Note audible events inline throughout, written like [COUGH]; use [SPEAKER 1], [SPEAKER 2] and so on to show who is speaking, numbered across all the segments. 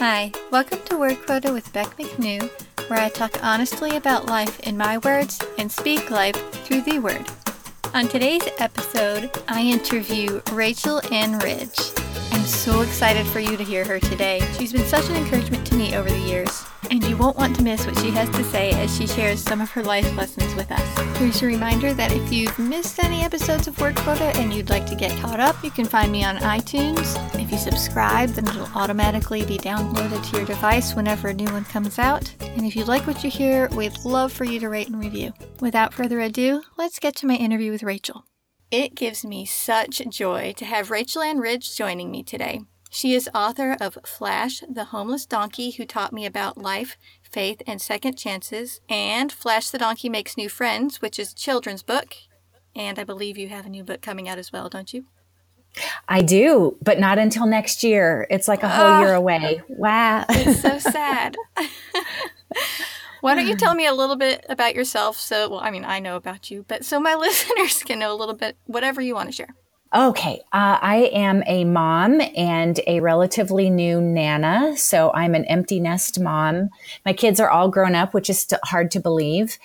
[SPEAKER 1] Hi, welcome to Word Quota with Beck McNew, where I talk honestly about life in my words and speak life through the word. On today's episode, I interview Rachel Anne Ridge. I'm so excited for you to hear her today. She's been such an encouragement to me over the years, and you won't want to miss what she has to say as she shares some of her life lessons with us. Here's a reminder that if you've missed any episodes of Word Quota and you'd like to get caught up, you can find me on iTunes. If you subscribe, then it'll automatically be downloaded to your device whenever a new one comes out. And if you like what you hear, we'd love for you to rate and review. Without further ado, let's get to my interview with Rachel. It gives me such joy to have Rachel Anne Ridge joining me today. She is author of Flash, the Homeless Donkey Who Taught Me About Life, Faith, and Second Chances, and Flash the Donkey Makes New Friends, which is a children's book. And I believe you have a new book coming out as well, don't you?
[SPEAKER 2] I do, but not until next year. It's like a whole oh, year away. Wow.
[SPEAKER 1] it's so [LAUGHS] sad. [LAUGHS] Why don't you tell me a little bit about yourself? So, well, I mean, I know about you, but so my [LAUGHS] listeners can know a little bit, whatever you want to share.
[SPEAKER 2] Okay. Uh, I am a mom and a relatively new Nana. So I'm an empty nest mom. My kids are all grown up, which is hard to believe.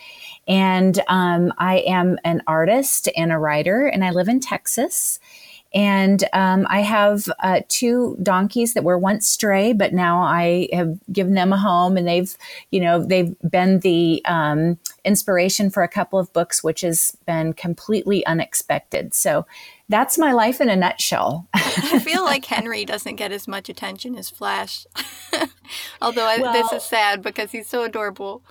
[SPEAKER 2] And um, I am an artist and a writer, and I live in Texas. And um, I have uh, two donkeys that were once stray, but now I have given them a home, and they've, you know, they've been the um, inspiration for a couple of books, which has been completely unexpected. So that's my life in a nutshell.
[SPEAKER 1] I feel like Henry doesn't get as much attention as Flash, [LAUGHS] although I, well, this is sad because he's so adorable.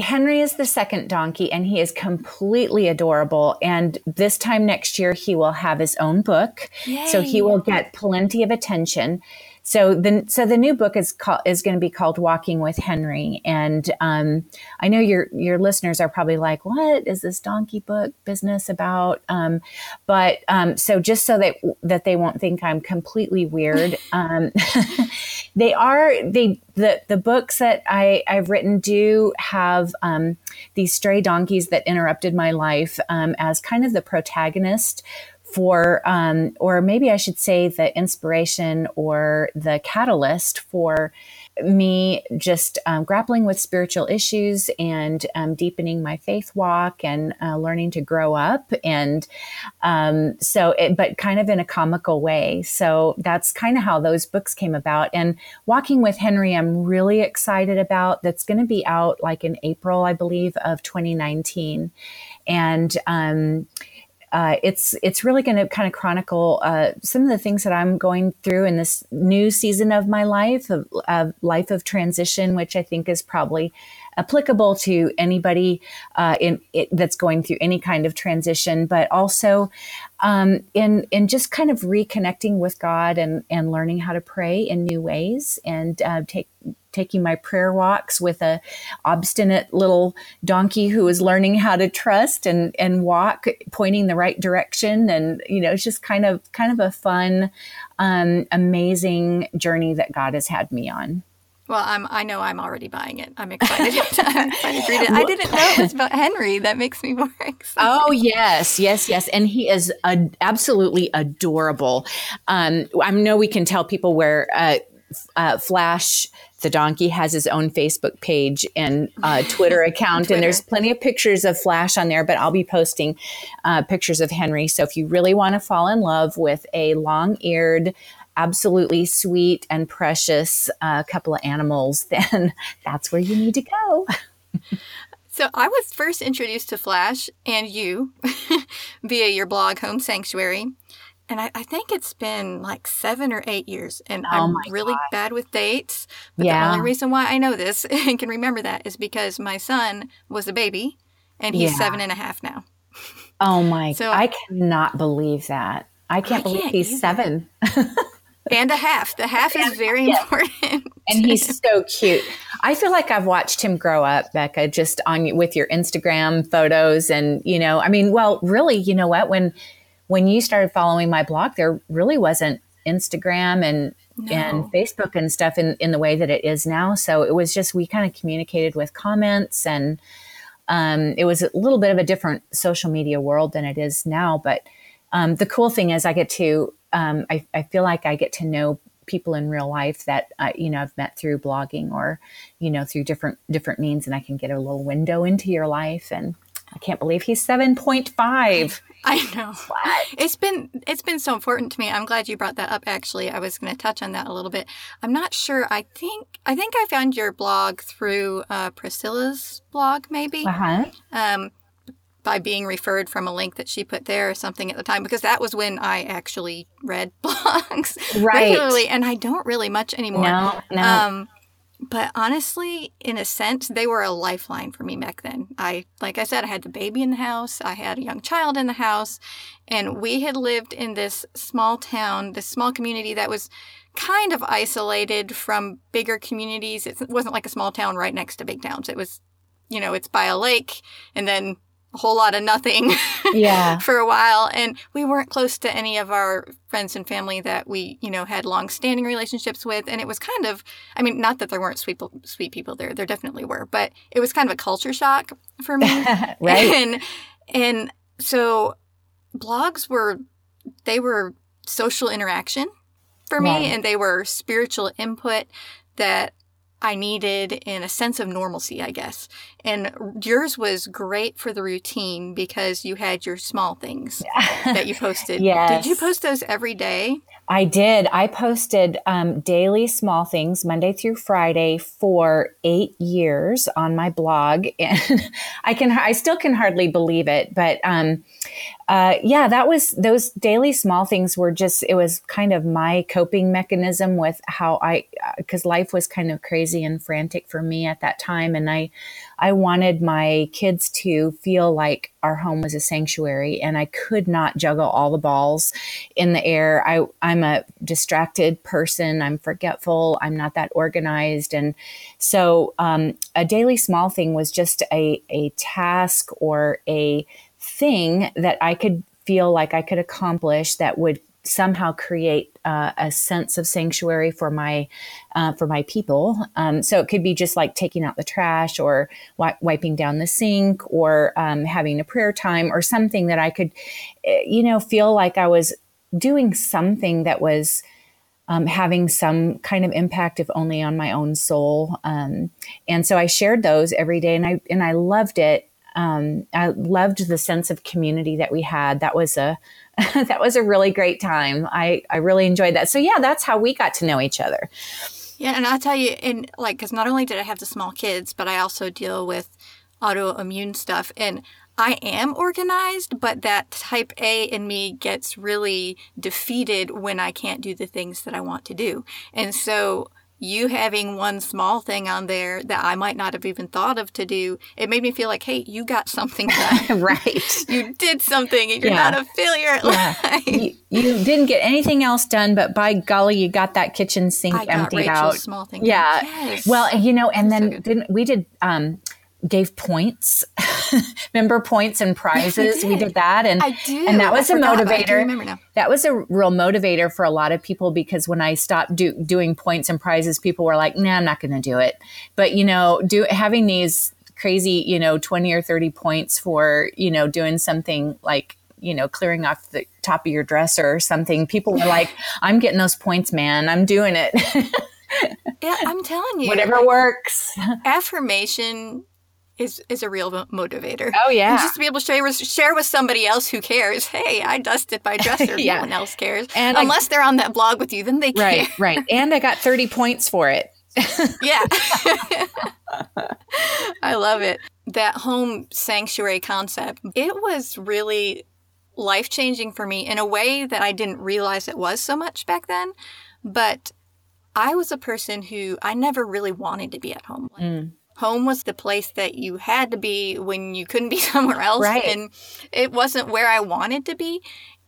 [SPEAKER 2] Henry is the second donkey and he is completely adorable. And this time next year, he will have his own book. Yay. So he will get plenty of attention. So the so the new book is called is going to be called Walking with Henry, and um, I know your your listeners are probably like, "What is this donkey book business about?" Um, but um, so just so that that they won't think I'm completely weird, um, [LAUGHS] they are they the the books that I I've written do have um, these stray donkeys that interrupted my life um, as kind of the protagonist for, um, or maybe I should say, the inspiration or the catalyst for me just um, grappling with spiritual issues and um, deepening my faith walk and uh, learning to grow up. And um, so, it, but kind of in a comical way. So that's kind of how those books came about. And Walking with Henry, I'm really excited about. That's going to be out like in April, I believe, of 2019. And, um, uh, it's it's really going to kind of chronicle uh, some of the things that I'm going through in this new season of my life, of, of life of transition, which I think is probably applicable to anybody uh, in it, that's going through any kind of transition, but also um, in in just kind of reconnecting with God and and learning how to pray in new ways and uh, take taking my prayer walks with a obstinate little donkey who is learning how to trust and and walk pointing the right direction and you know it's just kind of kind of a fun um, amazing journey that god has had me on
[SPEAKER 1] well, I'm, I know I'm already buying it. I'm excited. [LAUGHS] I'm excited to read it. I didn't know it was about Henry. That makes me more [LAUGHS] excited.
[SPEAKER 2] Oh, yes, yes, yes. And he is a, absolutely adorable. Um, I know we can tell people where uh, uh, Flash the donkey has his own Facebook page and uh, Twitter [LAUGHS] account, Twitter. and there's plenty of pictures of Flash on there. But I'll be posting uh, pictures of Henry. So if you really want to fall in love with a long-eared, absolutely sweet and precious uh, couple of animals, [LAUGHS] then that's where you need to go. [LAUGHS]
[SPEAKER 1] So I was first introduced to Flash and you via your blog Home Sanctuary. And I, I, think it's been like seven or eight years, and oh I'm really God. bad with dates. But yeah. the only reason why I know this [LAUGHS] and can remember that is because my son was a baby, and he's yeah. seven and a half now.
[SPEAKER 2] Oh my! So I cannot believe that. I can't I believe can't he's either. seven.
[SPEAKER 1] and a half. The [LAUGHS] half is very yes. important.
[SPEAKER 2] And he's so cute. I feel like I've watched him grow up, Becca, just on with your Instagram photos, and you know, I mean, well, really, you know what? When when you started following my blog, there really wasn't Instagram and no. and Facebook and stuff in, in the way that it is now. So it was just we kind of communicated with comments and um, it was a little bit of a different social media world than it is now. But um, the cool thing is I get to um, I, I, feel like I get to know people in real life that I, you know I've met through blogging or you know through different different means, and I can get a little window into your life. And I can't believe he's seven point five. [LAUGHS]
[SPEAKER 1] I know. What? It's been it's been so important to me. I'm glad you brought that up actually. I was going to touch on that a little bit. I'm not sure. I think I think I found your blog through uh, Priscilla's blog maybe. Uh-huh. Um by being referred from a link that she put there or something at the time because that was when I actually read [LAUGHS] blogs right. regularly and I don't really much anymore.
[SPEAKER 2] No, no. Um,
[SPEAKER 1] but honestly, in a sense, they were a lifeline for me back then. I, like I said, I had the baby in the house, I had a young child in the house, and we had lived in this small town, this small community that was kind of isolated from bigger communities. It wasn't like a small town right next to big towns. It was, you know, it's by a lake, and then a whole lot of nothing [LAUGHS]
[SPEAKER 2] yeah.
[SPEAKER 1] for a while and we weren't close to any of our friends and family that we you know had long standing relationships with and it was kind of i mean not that there weren't sweet sweet people there there definitely were but it was kind of a culture shock for me. [LAUGHS]
[SPEAKER 2] Right. [LAUGHS]
[SPEAKER 1] And and so blogs were they were social interaction for me and they were spiritual input that I needed in a sense of normalcy, I guess. And yours was great for the routine because you had your small things [LAUGHS] that you posted.
[SPEAKER 2] yes.
[SPEAKER 1] Did you post those every day?
[SPEAKER 2] I did. I posted um, daily small things Monday through Friday for eight years on my blog, [LAUGHS] and I can I still can hardly believe it. But um, uh, yeah, that was those daily small things were just it was kind of my coping mechanism with how I because uh, life was kind of crazy and frantic for me at that time, and I I wanted my kids to feel like our home was a sanctuary and I could not juggle all the balls in the air. I, I'm a distracted person. I'm forgetful. I'm not that organized. And so um, a daily small thing was just a, a task or a thing that I could feel like I could accomplish that would somehow create uh, a sense of sanctuary for my uh, for my people. Um, so it could be just like taking out the trash or wi- wiping down the sink or um, having a prayer time or something that I could, eh, you know, feel like I was doing something that was. Um, having some kind of impact, if only on my own soul, um, and so I shared those every day, and I and I loved it. Um, I loved the sense of community that we had. That was a [LAUGHS] that was a really great time. I, I really enjoyed that. So, yeah, that's how we got to know each other.
[SPEAKER 1] Yeah, and I'll tell you, and like, because not only did I have the small kids, but I also deal with autoimmune stuff. And I am organized, but that type A in me gets really defeated when I can't do the things that I want to do. And so, you having one small thing on there that I might not have even thought of to do, it made me feel like, hey, you got something [LAUGHS] done.
[SPEAKER 2] right.
[SPEAKER 1] You did something and you're yeah. not a failure at yeah. life.
[SPEAKER 2] You, you, didn't get anything else done, but by golly, you got that kitchen sink
[SPEAKER 1] I
[SPEAKER 2] emptied out.
[SPEAKER 1] Small thing.
[SPEAKER 2] Yeah.
[SPEAKER 1] Yes.
[SPEAKER 2] Well, you know, and then so didn't we did um gave points, [LAUGHS] member points and [LAUGHS] prizes.
[SPEAKER 1] We
[SPEAKER 2] did. we did. that, and
[SPEAKER 1] I do.
[SPEAKER 2] and that was
[SPEAKER 1] I
[SPEAKER 2] a
[SPEAKER 1] forgot,
[SPEAKER 2] motivator.
[SPEAKER 1] remember now.
[SPEAKER 2] That was a real motivator for a lot of people because when I stopped do, doing points and prizes, people were like, "Nah, I'm not going to do it." But you know, do having these crazy, you know, 20 or 30 points for you know doing something like you know clearing off the top of your dresser or something people were like [LAUGHS] i'm getting those points man i'm doing it
[SPEAKER 1] yeah i'm telling you
[SPEAKER 2] whatever works
[SPEAKER 1] affirmation is is a real motivator.
[SPEAKER 2] Oh yeah,
[SPEAKER 1] and just to be able to share with, share with somebody else who cares. Hey, I dusted my dresser. [LAUGHS] yeah. No one else cares, and unless I, they're on that blog with you, then they care.
[SPEAKER 2] Right, right. [LAUGHS] And I got thirty points for it. [LAUGHS]
[SPEAKER 1] yeah, I love it. That home sanctuary concept. It was really life changing for me in a way that I didn't realize it was so much back then. But I was a person who I never really wanted to be at home. Mm home was the place that you had to be when you couldn't be [LAUGHS] somewhere else.
[SPEAKER 2] Right.
[SPEAKER 1] And it wasn't where I wanted to be.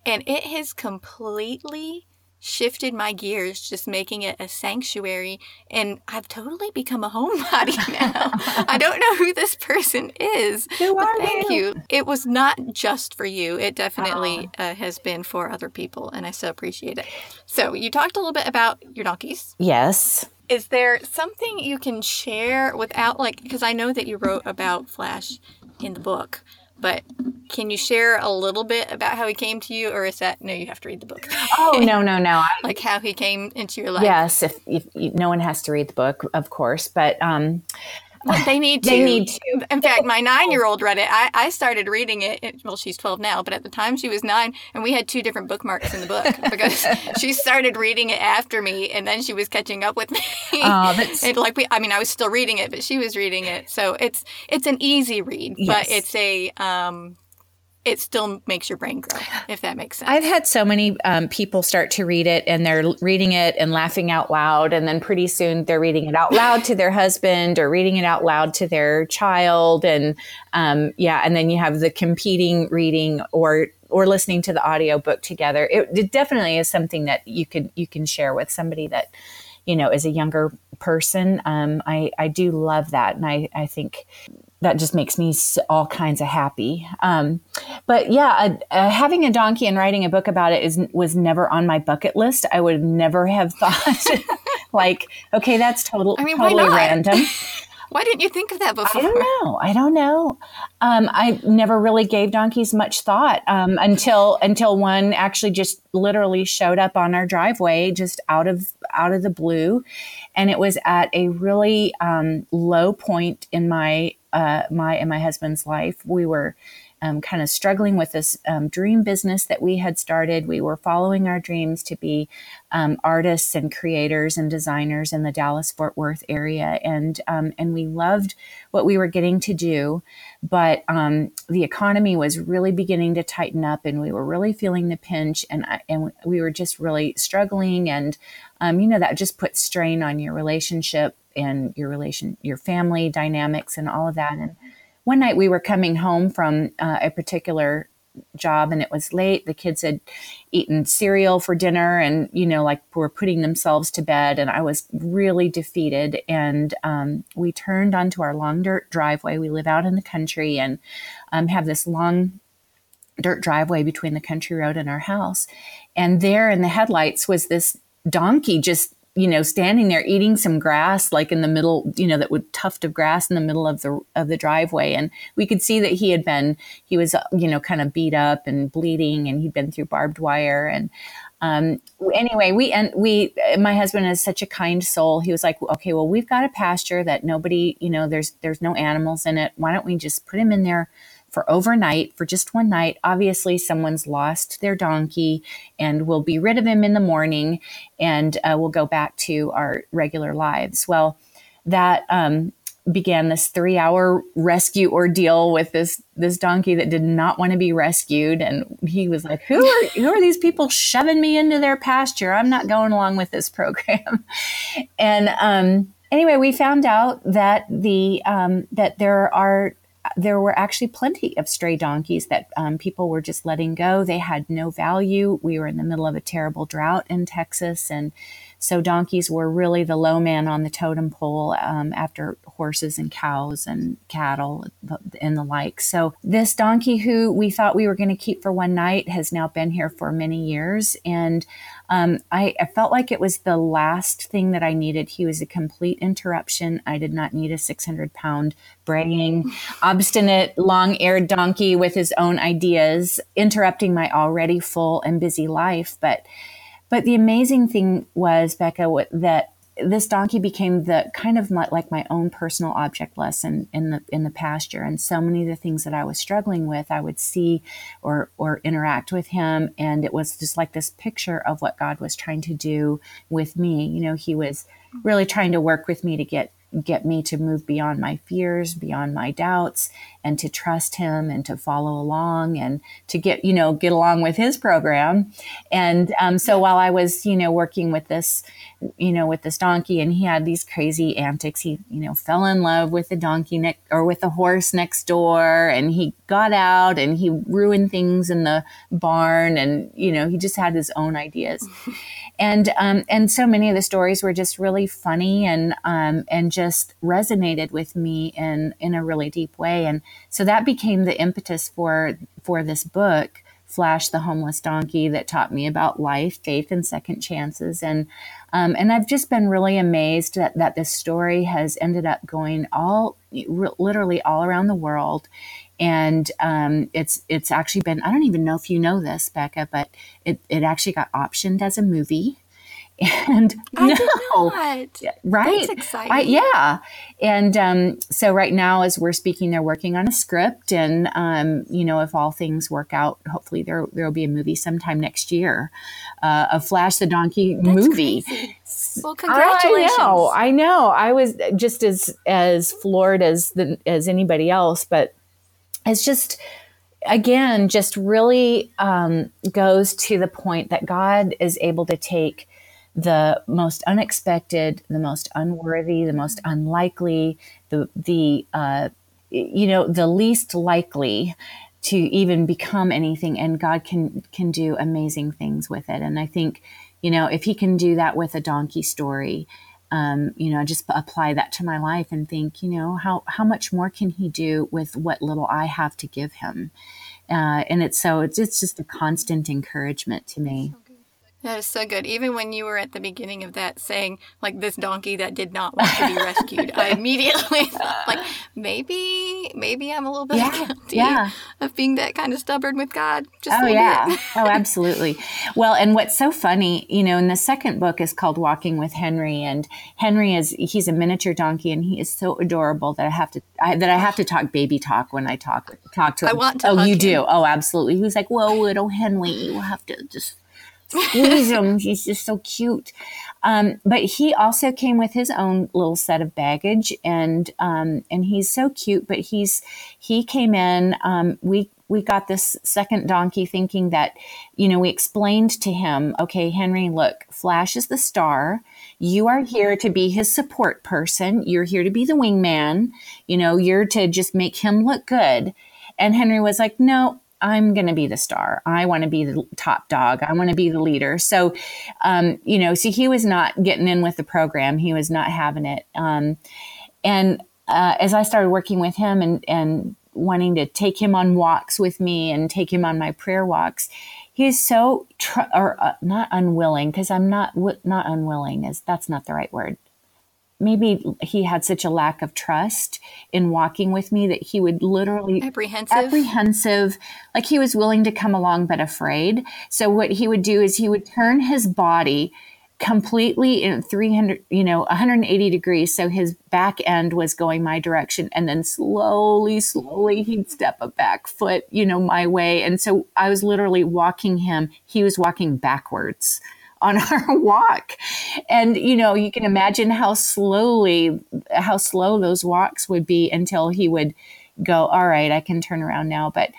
[SPEAKER 1] And it has completely shifted my gears, just making it a sanctuary. And I've totally become a [LAUGHS] homebody now. I don't know who this person is.
[SPEAKER 2] Who are
[SPEAKER 1] thank
[SPEAKER 2] you?
[SPEAKER 1] you? It was not just for you. It definitely uh, has been for other people, and I so appreciate it. So you talked a little bit about your donkeys.
[SPEAKER 2] Yes.
[SPEAKER 1] Is there something you can share without like because I know that you wrote about Flash in the book, but can you share a little bit about how he came to you, or is that no? You have to read the book.
[SPEAKER 2] Oh no, no, no! [LAUGHS]
[SPEAKER 1] like how he came into your life.
[SPEAKER 2] Yes, if, if, if, no one has to read the book, of course, but um,
[SPEAKER 1] well, they need to.
[SPEAKER 2] They need to.
[SPEAKER 1] In fact, my nine-year-old read it. I, I started reading it. Well, she's twelve now, but at the time she was nine, and we had two different bookmarks in the book [LAUGHS] because she started reading it after me, and then she was catching up with me. Oh, [LAUGHS] that's... and like we, I mean, I was still reading it, but she was reading it. So it's it's an easy read, yes. but it's a um, it still makes your brain grow, if that makes sense.
[SPEAKER 2] I've had so many um, people start to read it and they're reading it and laughing out loud. And then pretty soon they're reading it out loud to their husband or reading it out loud to their child. And um, yeah, and then you have the competing reading or or listening to the audiobook together. It, it definitely is something that you can you can share with somebody that you know is a younger person. Um, I I do love that, and I I think that just makes me all kinds of happy. Um, but yeah, having a donkey and writing a book about it is was never on my bucket list. I would never have [LAUGHS] thought like, okay, that's total, I mean, totally random. [LAUGHS]
[SPEAKER 1] Why didn't you think of that before?
[SPEAKER 2] I don't know. I don't know. Um, I never really gave donkeys much thought um, until until one actually just literally showed up on our driveway, just out of out of the blue, and it was at a really um, low point in my uh, my and my husband's life. We were um, kind of struggling with this um, dream business that we had started. We were following our dreams to be um, artists and creators and designers in the Dallas Fort Worth area, and um, and we loved what we were getting to do, but um, the economy was really beginning to tighten up, and we were really feeling the pinch, and and we were just really struggling, and um, you know that just puts strain on your relationship and your relation, your family dynamics, and all of that, and one night we were coming home from uh, a particular job and it was late. The kids had eaten cereal for dinner and, you know, like were putting themselves to bed. And I was really defeated. And um, we turned onto our long dirt driveway. We live out in the country and um, have this long dirt driveway between the country road and our house. And there in the headlights was this donkey just you know, standing there eating some grass, like in the middle, you know, that would tuft of grass in the middle of the of the driveway, and we could see that he had been, he was, you know, kind of beat up and bleeding, and he'd been through barbed wire, and um, anyway, we and we, my husband is such a kind soul. He was like, okay, well, we've got a pasture that nobody, you know, there's there's no animals in it. Why don't we just put him in there? For overnight, for just one night. Obviously, someone's lost their donkey, and we'll be rid of him in the morning, and uh, we'll go back to our regular lives. Well, that um, began this three-hour rescue ordeal with this this donkey that did not want to be rescued, and he was like, "Who are who are these people shoving me into their pasture? I'm not going along with this [LAUGHS] program." and um, anyway, we found out that the um, that there are there were actually plenty of stray donkeys that um, people were just letting go. They had no value. We were in the middle of a terrible drought in Texas, and so donkeys were really the low man on the totem pole um, after horses and cows and cattle and the like. So this donkey who we thought we were going to keep for one night has now been here for many years. And um, I, I, felt like it was the last thing that I needed. He was a complete interruption. I did not need a 600 pound braying, [LAUGHS] obstinate, long eared donkey with his own ideas interrupting my already full and busy life. But but the amazing thing was, Becca, that this donkey became the kind of my, like my own personal object lesson in the in the pasture. And so many of the things that I was struggling with I would see or or interact with him. And it was just like this picture of what God was trying to do with me. You know he was really trying to work with me to get get me to move beyond my fears, beyond my doubts, and to trust him and to follow along and to get, you know, get along with his program. And um, so while I was, you know, working with this, you know, with this donkey and he had these crazy antics, he, you know, fell in love with the donkey or with the horse next door and he got out and he ruined things in the barn and, you know, he just had his own ideas. [LAUGHS] and um, and so many of the stories were just really funny and um, and just resonated with me in in a really deep way and so that became the impetus for for this book Flash the Homeless Donkey that taught me about life, faith, and second chances. And um, and I've just been really amazed that, that this story has ended up going all literally all around the world and um, it's it's actually been I don't even know if you know this, Becca, but it it actually got optioned as a movie. [LAUGHS] And
[SPEAKER 1] I no,
[SPEAKER 2] right?
[SPEAKER 1] That's exciting.
[SPEAKER 2] I, yeah, and um, so right now, as we're speaking, they're working on a script, and um, you know, if all things work out, hopefully there there will be a movie sometime next year, uh, a Flash the Donkey
[SPEAKER 1] That's
[SPEAKER 2] movie.
[SPEAKER 1] Crazy. Well, congratulations!
[SPEAKER 2] I know, I know. I was just as as floored as the, as anybody else, but it's just again just really um, goes to the point that God is able to take the most unexpected, the most unworthy, the most unlikely, the the uh, you know the least likely to even become anything, and God can can do amazing things with it. And I think you know if He can do that with a donkey story. Um, you know, just apply that to my life and think, you know, how how much more can He do with what little I have to give Him? Uh, and it's so it's it's just a constant encouragement to me.
[SPEAKER 1] That is so good. Even when you were at the beginning of that saying, like, this donkey that did not want to be rescued, I [LAUGHS] immediately thought, like, maybe, maybe I'm a little bit
[SPEAKER 2] Yeah, [LAUGHS] yeah.
[SPEAKER 1] of being that kind of stubborn with God. Just
[SPEAKER 2] Oh yeah. oh, [LAUGHS] absolutely. Well, and what's so funny, you know, in the second book is called Walking with Henry, and Henry is he's a miniature donkey, and he is so adorable that I have to I, that I have to talk baby talk when I talk talk to him.
[SPEAKER 1] I want to
[SPEAKER 2] Oh, you
[SPEAKER 1] him.
[SPEAKER 2] do. Oh, absolutely. He was like, "Whoa, little Henry, you have to just." Squeeze him. [LAUGHS] He's just so cute. Um, but he also came with his own little set of baggage, and um, and he's so cute. But he's he came in. Um, we we got this second donkey thinking that, you know, we explained to him, okay, Henry, look, Flash is the star. You are here to be his support person. You're here to be the wingman. You know, you're to just make him look good. And Henry was like, no, I'm going to be the star. I want to be the top dog. I want to be the leader. So, um, you know, see, he was not getting in with the program. He was not having it. Um, and uh, as I started working with him and, and wanting to take him on walks with me and take him on my prayer walks, he is so tr- or uh, not unwilling because I'm not wi- not unwilling is that's not the right word. Maybe he had such a lack of trust in walking with me that he would literally
[SPEAKER 1] Apprehensive.
[SPEAKER 2] apprehensive, like he was willing to come along but afraid. So what he would do is he would turn his body completely in 300, you know, 180 degrees. So his back end was going my direction. And then slowly, slowly he'd step a back foot, you know, my way. And so I was literally walking him. He was walking backwards on [LAUGHS] our walk. And, you know, you can imagine how slowly, how slow those walks would be until he would go, all right, I can turn around now. But,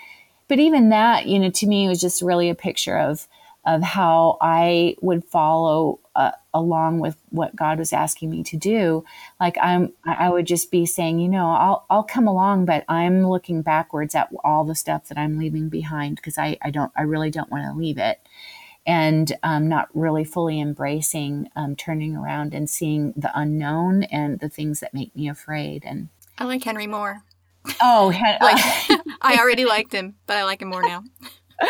[SPEAKER 2] but even that, you know, to me it was just really a picture of, of how I would follow uh, along with what God was asking me to do. Like I'm, I would just be saying, you know, I'll, I'll come along, but I'm looking backwards at all the stuff that I'm leaving behind because I, I don't, I really don't want to leave it. And um, not really fully embracing um, turning around and seeing the unknown and the things that make me afraid. And
[SPEAKER 1] I like Henry more.
[SPEAKER 2] oh, he- [LAUGHS]
[SPEAKER 1] Like, [LAUGHS] I already liked him, but I like him more now. [LAUGHS]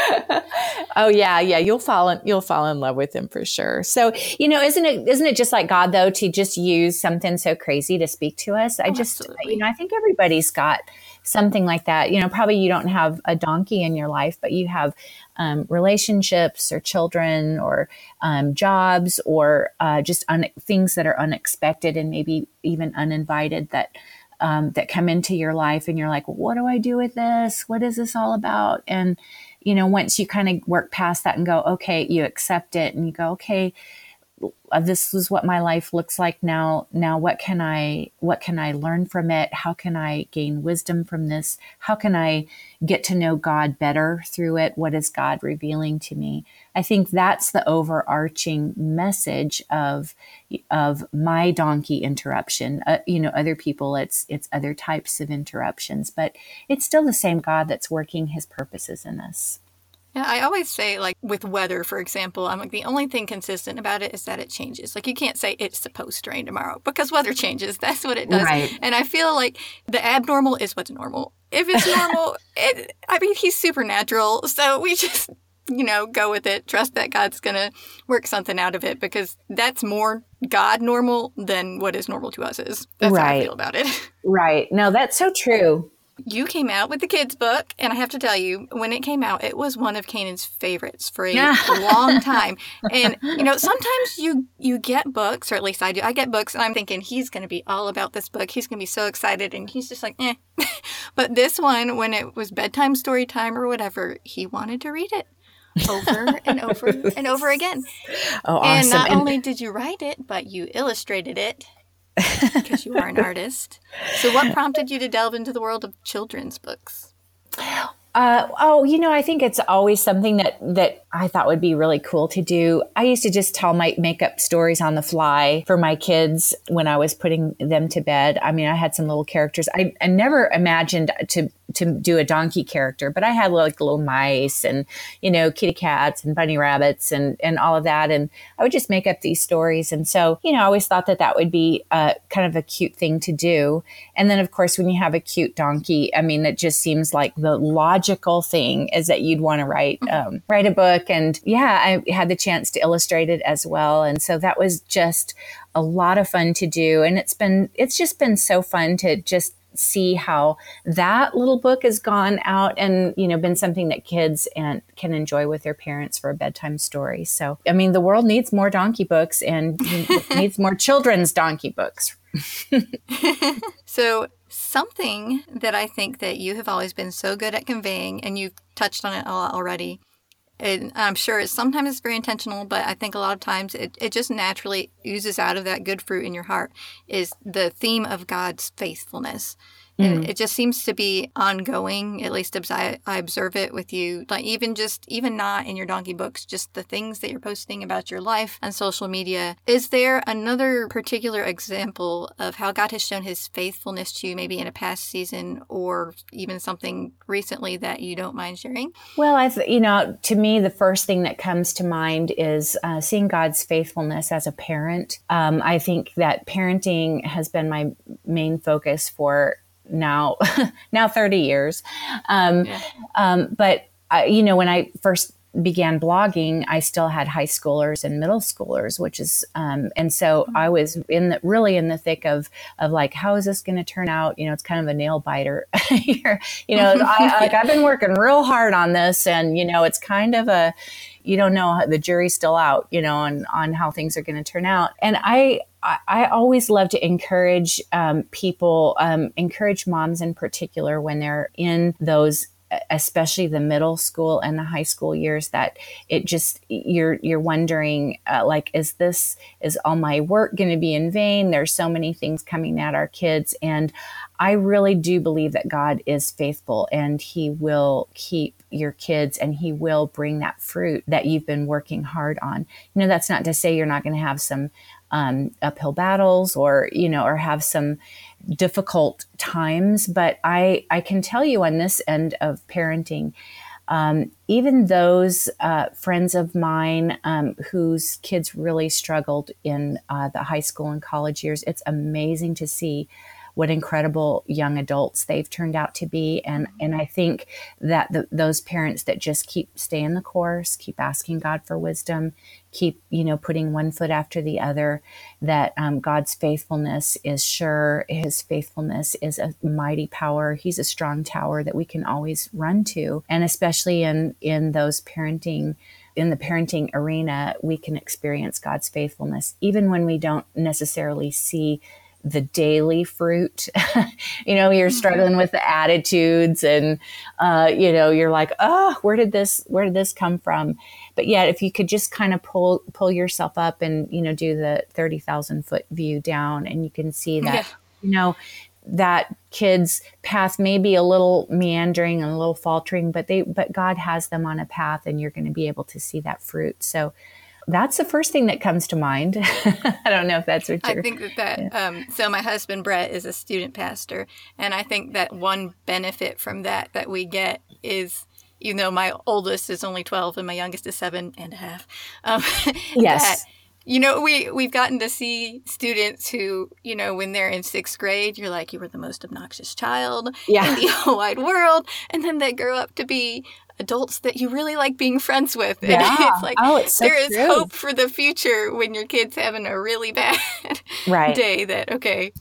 [SPEAKER 2] oh yeah, yeah. You'll fall in, you'll fall in love with him for sure. So you know, isn't it isn't it just like God though to just use something so crazy to speak to us? I
[SPEAKER 1] Oh,
[SPEAKER 2] just
[SPEAKER 1] absolutely.
[SPEAKER 2] you know I think everybody's got something like that. You know, probably you don't have a donkey in your life, but you have um, relationships or children or um, jobs or uh, just un- things that are unexpected and maybe even uninvited that. Um, that come into your life and you're like what do i do with this what is this all about and you know, once you kind of work past that and go, okay, you accept it and you go, okay, this is what my life looks like now. Now, what can I, what can I learn from it? How can I gain wisdom from this? How can I get to know God better through it? What is God revealing to me? I think that's the overarching message of, of my donkey interruption. Uh, you know, other people, it's, it's other types of interruptions, but it's still the same God that's working his purposes in us.
[SPEAKER 1] Yeah, I always say, like with weather, for example, I'm like the only thing consistent about it is that it changes. Like you can't say it's supposed to rain tomorrow because weather [LAUGHS] changes. That's what it does.
[SPEAKER 2] Right.
[SPEAKER 1] And I feel like the abnormal is what's normal. If it's normal, [LAUGHS] it, I mean, he's supernatural, so we [LAUGHS] just you know go with it. Trust that God's gonna work something out of it because that's more God normal than what is normal to us is. That's how I feel about it.
[SPEAKER 2] Right. No, that's so true.
[SPEAKER 1] You came out with the kids book and i have to tell you when it came out it was one of Canaan's favorites for a long time. [LAUGHS] And you know sometimes you you get books or at least i do i get books and i'm thinking he's going to be all about this book. He's going to be so excited and he's just like eh. [LAUGHS] But this one when it was bedtime story time or whatever he wanted to read it over and over [LAUGHS] and over again. Oh, awesome. and not and- only did you write it but you illustrated it because you are an [LAUGHS] artist. So, what prompted you to delve into the world of children's books? [LAUGHS]
[SPEAKER 2] Uh, oh, you know, I think it's always something that that I thought would be really cool to do. I used to just tell my makeup stories on the fly for my kids when I was putting them to bed. I mean, I had some little characters. I, I never imagined to to do a donkey character, but I had like little mice and you know kitty cats and bunny rabbits and and all of that, and I would just make up these stories. And so you know, I always thought that that would be a, kind of a cute thing to do. And then of course, when you have a cute donkey, I mean, it just seems like the logical thing is that you'd want to write mm-hmm. um, write a book. And yeah, I had the chance to illustrate it as well, and so that was just a lot of fun to do. And it's been it's just been so fun to just see how that little book has gone out and you know been something that kids and can enjoy with their parents for a bedtime story so i mean the world needs more donkey books and [LAUGHS] needs more children's donkey books [LAUGHS] [LAUGHS]
[SPEAKER 1] so something that i think that you have always been so good at conveying and you've touched on it a lot already and I'm sure it's sometimes it's very intentional, but I think a lot of times it, it just naturally oozes out of that good fruit in your heart is the theme of God's faithfulness. Mm. It, it, just seems to be ongoing, at least as I, I observe it with you. Like even just, even not in your donkey books, just the things that you're posting about your life on social media. Is there another particular example of how God has shown his faithfulness to you, maybe in a past season or even something recently that you don't mind sharing?
[SPEAKER 2] Well, I, th- you know, to me, the first thing that comes to mind is uh, seeing God's faithfulness as a parent. Um, I think that parenting has been my main focus for now [LAUGHS] now 30 years um, yeah. um, but uh, you know when i first began blogging i still had high schoolers and middle schoolers which is um, and so mm-hmm. i was in the really in the thick of of like how is this going to turn out you know it's kind of a nail biter [LAUGHS] here you know [LAUGHS] I, like i've been working real hard on this and you know it's kind of a you don't know the jury's still out you know on on how things are going to turn out. And i I, always love to encourage um, people, um, encourage moms in particular when they're in those especially the middle school and the high school years that it just you're you're wondering uh, like is this is all my work going to be in vain? There's so many things coming at our kids. And i really do believe that god is faithful and he will keep your kids and he will bring that fruit that you've been working hard on. You know that's not to say you're not going to have some um, uphill battles or you know or have some difficult times but i i can tell you on this end of parenting um, even those uh, friends of mine um, whose kids really struggled in uh, the high school and college years it's amazing to see what incredible young adults they've turned out to be. And, and I think that the, those parents that just keep staying the course, keep asking God for wisdom, keep, you know, putting one foot after the other, that um, God's faithfulness is sure. His faithfulness is a mighty power. He's a strong tower that we can always run to. And especially in, in those parenting in the parenting arena, we can experience God's faithfulness, even when we don't necessarily see the daily fruit. [LAUGHS] you know, you're mm-hmm. struggling with the attitudes and, uh, you know, you're like, oh, where did this, where did this come from? But yet, if you could just kind of pull, pull yourself up and, you know, do the 30,000 foot view down and you can see that, yeah. you know, that kid's path may be a little meandering and a little faltering, but they, but God has them on a path and you're going to be able to see that fruit. So, that's the first thing that comes to mind. [LAUGHS] I don't know if that's what you're.
[SPEAKER 1] I think that, that yeah. um, so my husband Brett is a student pastor, and I think that one benefit from that that we get is, you know, my oldest is only twelve and my youngest is seven and a half. Um, [LAUGHS]
[SPEAKER 2] yes.
[SPEAKER 1] That, you know, we we've gotten to see students who, you know, when they're in sixth grade, you're like, you were the most obnoxious child yeah. in the [LAUGHS] whole wide world, and then they grow up to be adults that you really like being friends with. [LAUGHS]
[SPEAKER 2] Yeah.
[SPEAKER 1] And it's like oh, it's so there is true. hope for the future when your kid's having a really [LAUGHS] bad
[SPEAKER 2] right.
[SPEAKER 1] day that okay,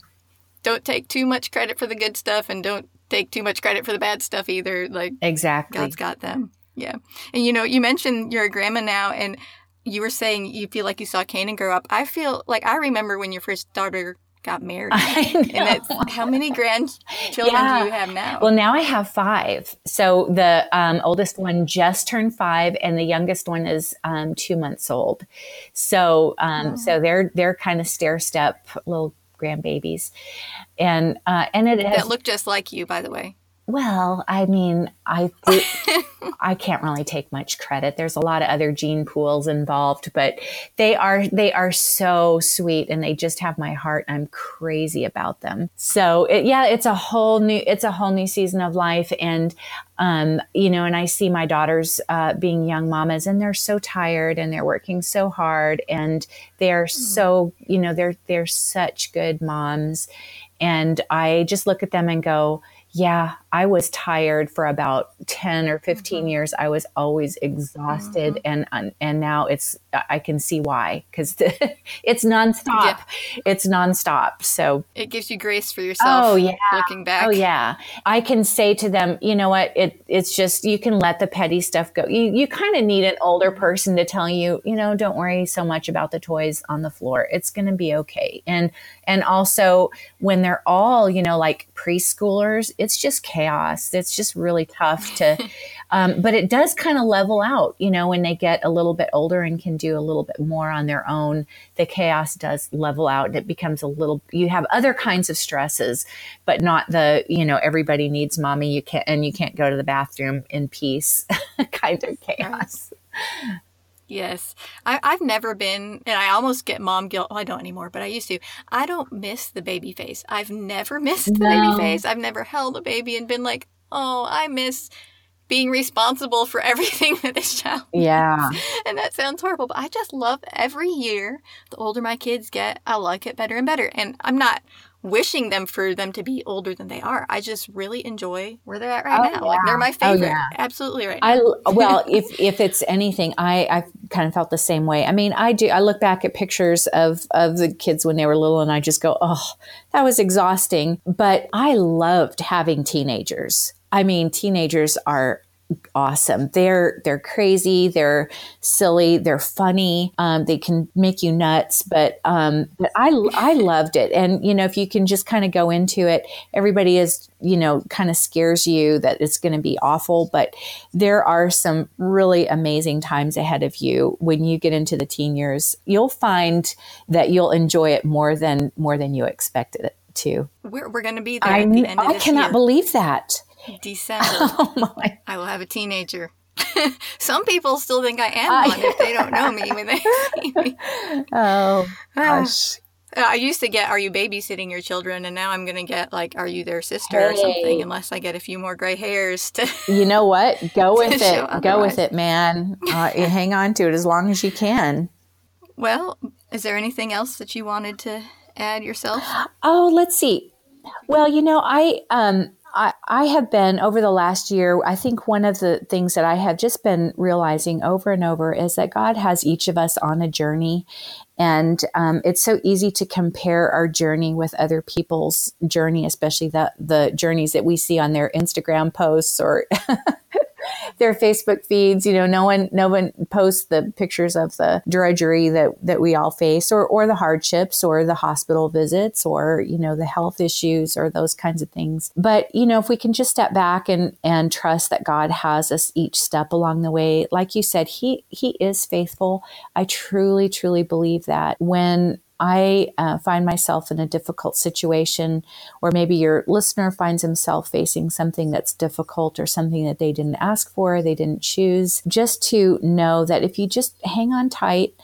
[SPEAKER 1] don't take too much credit for the good stuff and don't take too much credit for the bad stuff either. Like
[SPEAKER 2] exactly,
[SPEAKER 1] God's got them. Yeah, and you know, you mentioned you're a grandma now, and you were saying you feel like you saw Canaan grow up. I feel like I remember when your first daughter got married. [LAUGHS] And it's how many grandchildren yeah. do you have now?
[SPEAKER 2] Well, now I have five. So the um, oldest one just turned five, and the youngest one is um, two months old. So um, oh. so they're they're kind of stair step little grandbabies, and uh, and it
[SPEAKER 1] has, that look just like you, by the way.
[SPEAKER 2] Well, I mean, I [LAUGHS] I can't really take much credit. There's a lot of other gene pools involved, but they are they are so sweet and they just have my heart. I'm crazy about them. So it, yeah, it's a whole new it's a whole new season of life, and um, you know, and I see my daughters uh, being young mamas, and they're so tired and they're working so hard, and they're mm. so you know they're they're such good moms, and I just look at them and go yeah, I was tired for about 10 or 15 mm-hmm. years. I was always exhausted mm-hmm. and and now it's I can see why cuz [LAUGHS] it's nonstop. Yeah. It's nonstop. So
[SPEAKER 1] it gives you grace for yourself oh, yeah. looking back.
[SPEAKER 2] Oh yeah. I can say to them, you know what? It it's just you can let the petty stuff go. You you kind of need an older mm-hmm. person to tell you, you know, don't worry so much about the toys on the floor. It's going to be okay. And and also when they're all, you know, like preschoolers, it's just chaos. It's just really tough to, [LAUGHS] um, but it does kind of level out, you know, when they get a little bit older and can do a little bit more on their own, the chaos does level out and it becomes a little, you have other kinds of stresses, but not the, you know, everybody needs mommy, you can't, and you can't go to the bathroom in peace [LAUGHS] kind of chaos.
[SPEAKER 1] Yes. I, I've never been, and I almost get mom guilt. Well, I don't anymore, but I used to. I don't miss the baby face. I've never [LAUGHS] missed the baby face. I've never held a baby and been like, oh, I miss being responsible for [LAUGHS] everything that this child [LAUGHS]
[SPEAKER 2] yeah
[SPEAKER 1] and that sounds horrible but i just love every year the older my kids get i like it better and better and i'm not wishing them for them to be older than they are. I just really enjoy where they're at right oh, now. Yeah. Like they're my favorite. Oh, yeah. Absolutely right now.
[SPEAKER 2] I [LAUGHS] well, if if it's anything, I I kind of felt the same way. I mean, I do. I look back at pictures of of the kids when they were little, and I just go, oh, that was exhausting. But I loved having teenagers. I mean, teenagers are awesome. They're they're crazy, they're silly, they're funny. Um, they can make you nuts, but um, but I I loved it. And you know, if you can just kind of go into it, everybody is you know kind of scares you that it's going to be awful, but there are some really amazing times ahead of you when you get into the teen years. You'll find that you'll enjoy it more than more than you expected it to.
[SPEAKER 1] We're, we're going to be there. I, the I
[SPEAKER 2] cannot
[SPEAKER 1] year.
[SPEAKER 2] believe that. [LAUGHS]
[SPEAKER 1] December. Oh my. I will have a teenager. [LAUGHS] Some people still think I am one if they don't know me [LAUGHS] when they see me.
[SPEAKER 2] Oh [SIGHS] gosh.
[SPEAKER 1] Uh, I used to get, "Are you babysitting your children?" and now I'm going to get like, "Are you their sister?" Hey. or something. Unless I get a few more gray hairs to.
[SPEAKER 2] You know what? Go with it. Go with it, man. Uh, hang on to it as long as you can.
[SPEAKER 1] Well, is there anything else that you wanted to add yourself?
[SPEAKER 2] Oh, let's see. Well, you know, I um I, I have been over the last year, I think one of the things that I have just been realizing over and over is that God has each of us on a journey. And um, it's so easy to compare our journey with other people's journey, especially the, the journeys that we see on their Instagram posts or [LAUGHS] their Facebook feeds. You know, no one no one posts the pictures of the drudgery that that we all face, or or the hardships, or the hospital visits, or you know the health issues, or those kinds of things. But you know, if we can just step back and and trust that God has us each step along the way, like you said, He He is faithful. I truly truly believe that when I uh, find myself in a difficult situation, or maybe your listener finds himself facing something that's difficult or something that they didn't ask for, they didn't choose, just to know that if you just hang on tight,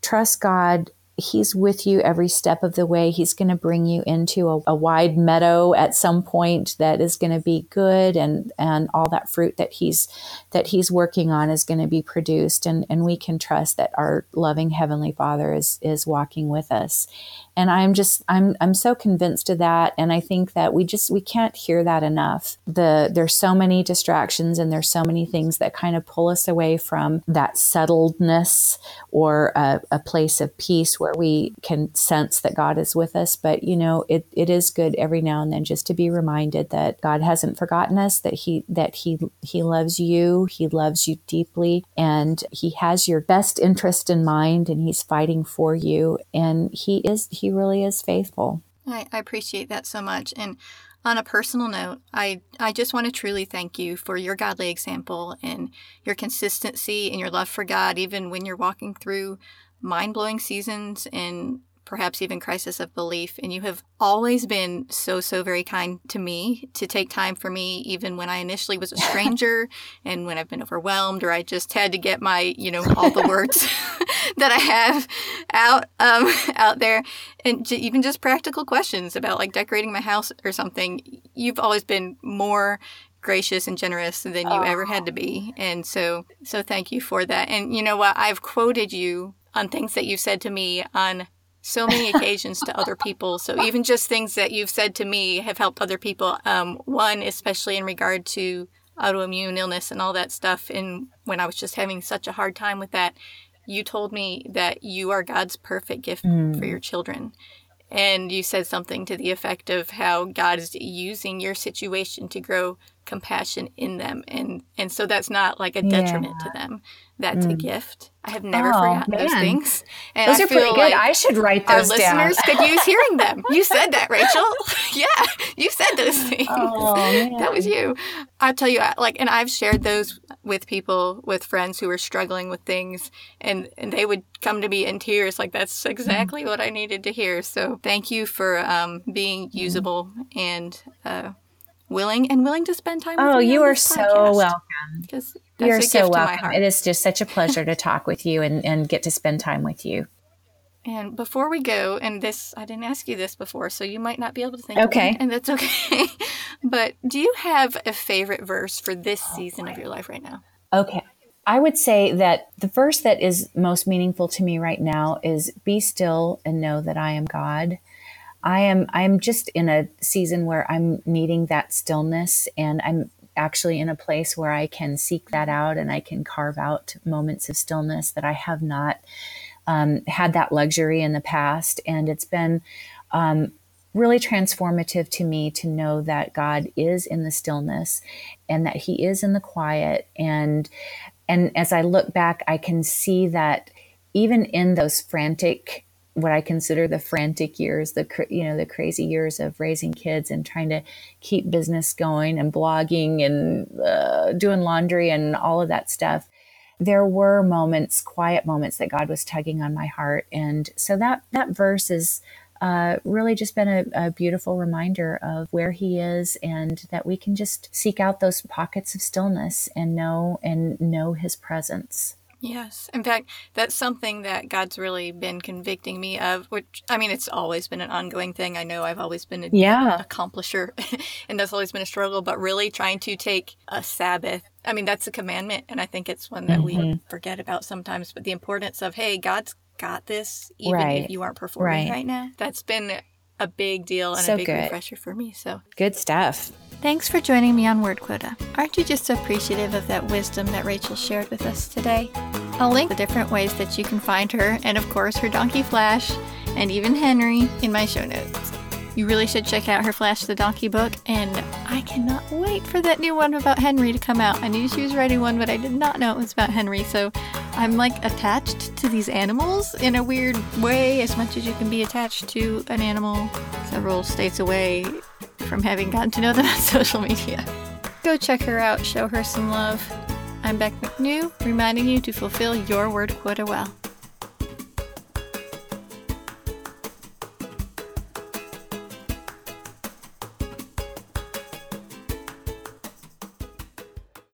[SPEAKER 2] trust God, He's with you every step of the way. He's going to bring you into a, a, wide meadow at some point that is going to be good, and and all that fruit that he's that he's working on is going to be produced, and and we can trust that our loving heavenly Father is is walking with us, and i'm just i'm i'm so convinced of that and i think that we just we can't hear that enough the there's so many distractions and there's so many things that kind of pull us away from that settledness or a, a place of peace where we can sense that God is with us. But, you know, it, it is good every now and then just to be reminded that God hasn't forgotten us, that he, that he, he loves you. He loves you deeply and he has your best interest in mind and he's fighting for you. And he is, he really is faithful.
[SPEAKER 1] I, I appreciate that so much. And on a personal note, I, I just want to truly thank you for your godly example and your consistency and your love for God, even when you're walking through mind blowing seasons and perhaps even crisis of belief. And you have always been so, so very kind to me to take time for me, even when I initially was a stranger [LAUGHS] and when I've been overwhelmed or I just had to get my, you know, all the words [LAUGHS] [LAUGHS] that I have out, um, out there. And even just practical questions about like decorating my house or something. You've always been more gracious and generous than you oh. ever had to be. And so, so thank you for that. And you know what? I've quoted you on things that you've said to me on so many occasions to other people. So even just things that you've said to me have helped other people. Um, one, especially in regard to autoimmune illness and all that stuff. And when I was just having such a hard time with that, you told me that you are God's perfect gift mm. for your children. And you said something to the effect of how God is using your situation to grow compassion in them. And and so that's not like a detriment yeah. to them. That's mm. a gift. I have never oh, forgotten man. those things.
[SPEAKER 2] And those I are pretty good. Like I should write those
[SPEAKER 1] our down. listeners could use hearing them. [LAUGHS] You said that, Rachel. [LAUGHS] yeah, you said those things. Oh, [LAUGHS] that was you. I'll tell you, like, and I've shared those with people, with friends who are struggling with things, and, and they would come to me in tears. Like, that's exactly mm. what I needed to hear. So thank you for um, being mm-hmm. usable and uh, willing and willing to spend time.
[SPEAKER 2] With oh, you. Oh, you are so welcome. You're so welcome. It is just such a pleasure to [LAUGHS] talk with you and, and get to spend time with you.
[SPEAKER 1] And before we go, and this I didn't ask you this before, so you might not be able to think.
[SPEAKER 2] Okay,
[SPEAKER 1] and that's okay. [LAUGHS] but do you have a favorite verse for this oh, season boy. of your life right now?
[SPEAKER 2] Okay, I would say that the verse that is most meaningful to me right now is "Be still and know that I am God." I am I'm just in a season where I'm needing that stillness and I'm actually in a place where I can seek that out and I can carve out moments of stillness that I have not um, had that luxury in the past. And it's been um, really transformative to me to know that God is in the stillness and that He is in the quiet. And and as I look back, I can see that even in those frantic what I consider the frantic years, the you know the crazy years of raising kids and trying to keep business going and blogging and uh, doing laundry and all of that stuff. There were moments, quiet moments that God was tugging on my heart, and so that that verse is uh, really just been a, a, beautiful reminder of where He is, and that we can just seek out those pockets of stillness and know and know His presence.
[SPEAKER 1] Yes. In fact, that's something that God's really been convicting me of, which I mean, it's always been an ongoing thing. I know I've always been a
[SPEAKER 2] yeah.
[SPEAKER 1] accomplisher [LAUGHS] and that's always been a struggle, but really trying to take a Sabbath. I mean, that's a commandment. And I think it's one that mm-hmm. we forget about sometimes, but the importance of, hey, God's got this, even right. if you aren't performing right. right now. That's been a big deal and so a big good. refresher for me. So
[SPEAKER 2] good stuff.
[SPEAKER 1] Thanks for joining me on Word Quota. Aren't you just appreciative of that wisdom that Rachel shared with us today? I'll link the different ways that you can find her, and of course her donkey Flash, and even Henry in my show notes. You really should check out her Flash the Donkey book, and I cannot wait for that new one about Henry to come out. I knew she was writing one, but I did not know it was about Henry, so I'm like attached to these animals in a weird way, as much as you can be attached to an animal several states away from having gotten to know them [LAUGHS] on social media. Go check her out, show her some love. I'm Beck McNew, reminding you to fulfill your word quota well.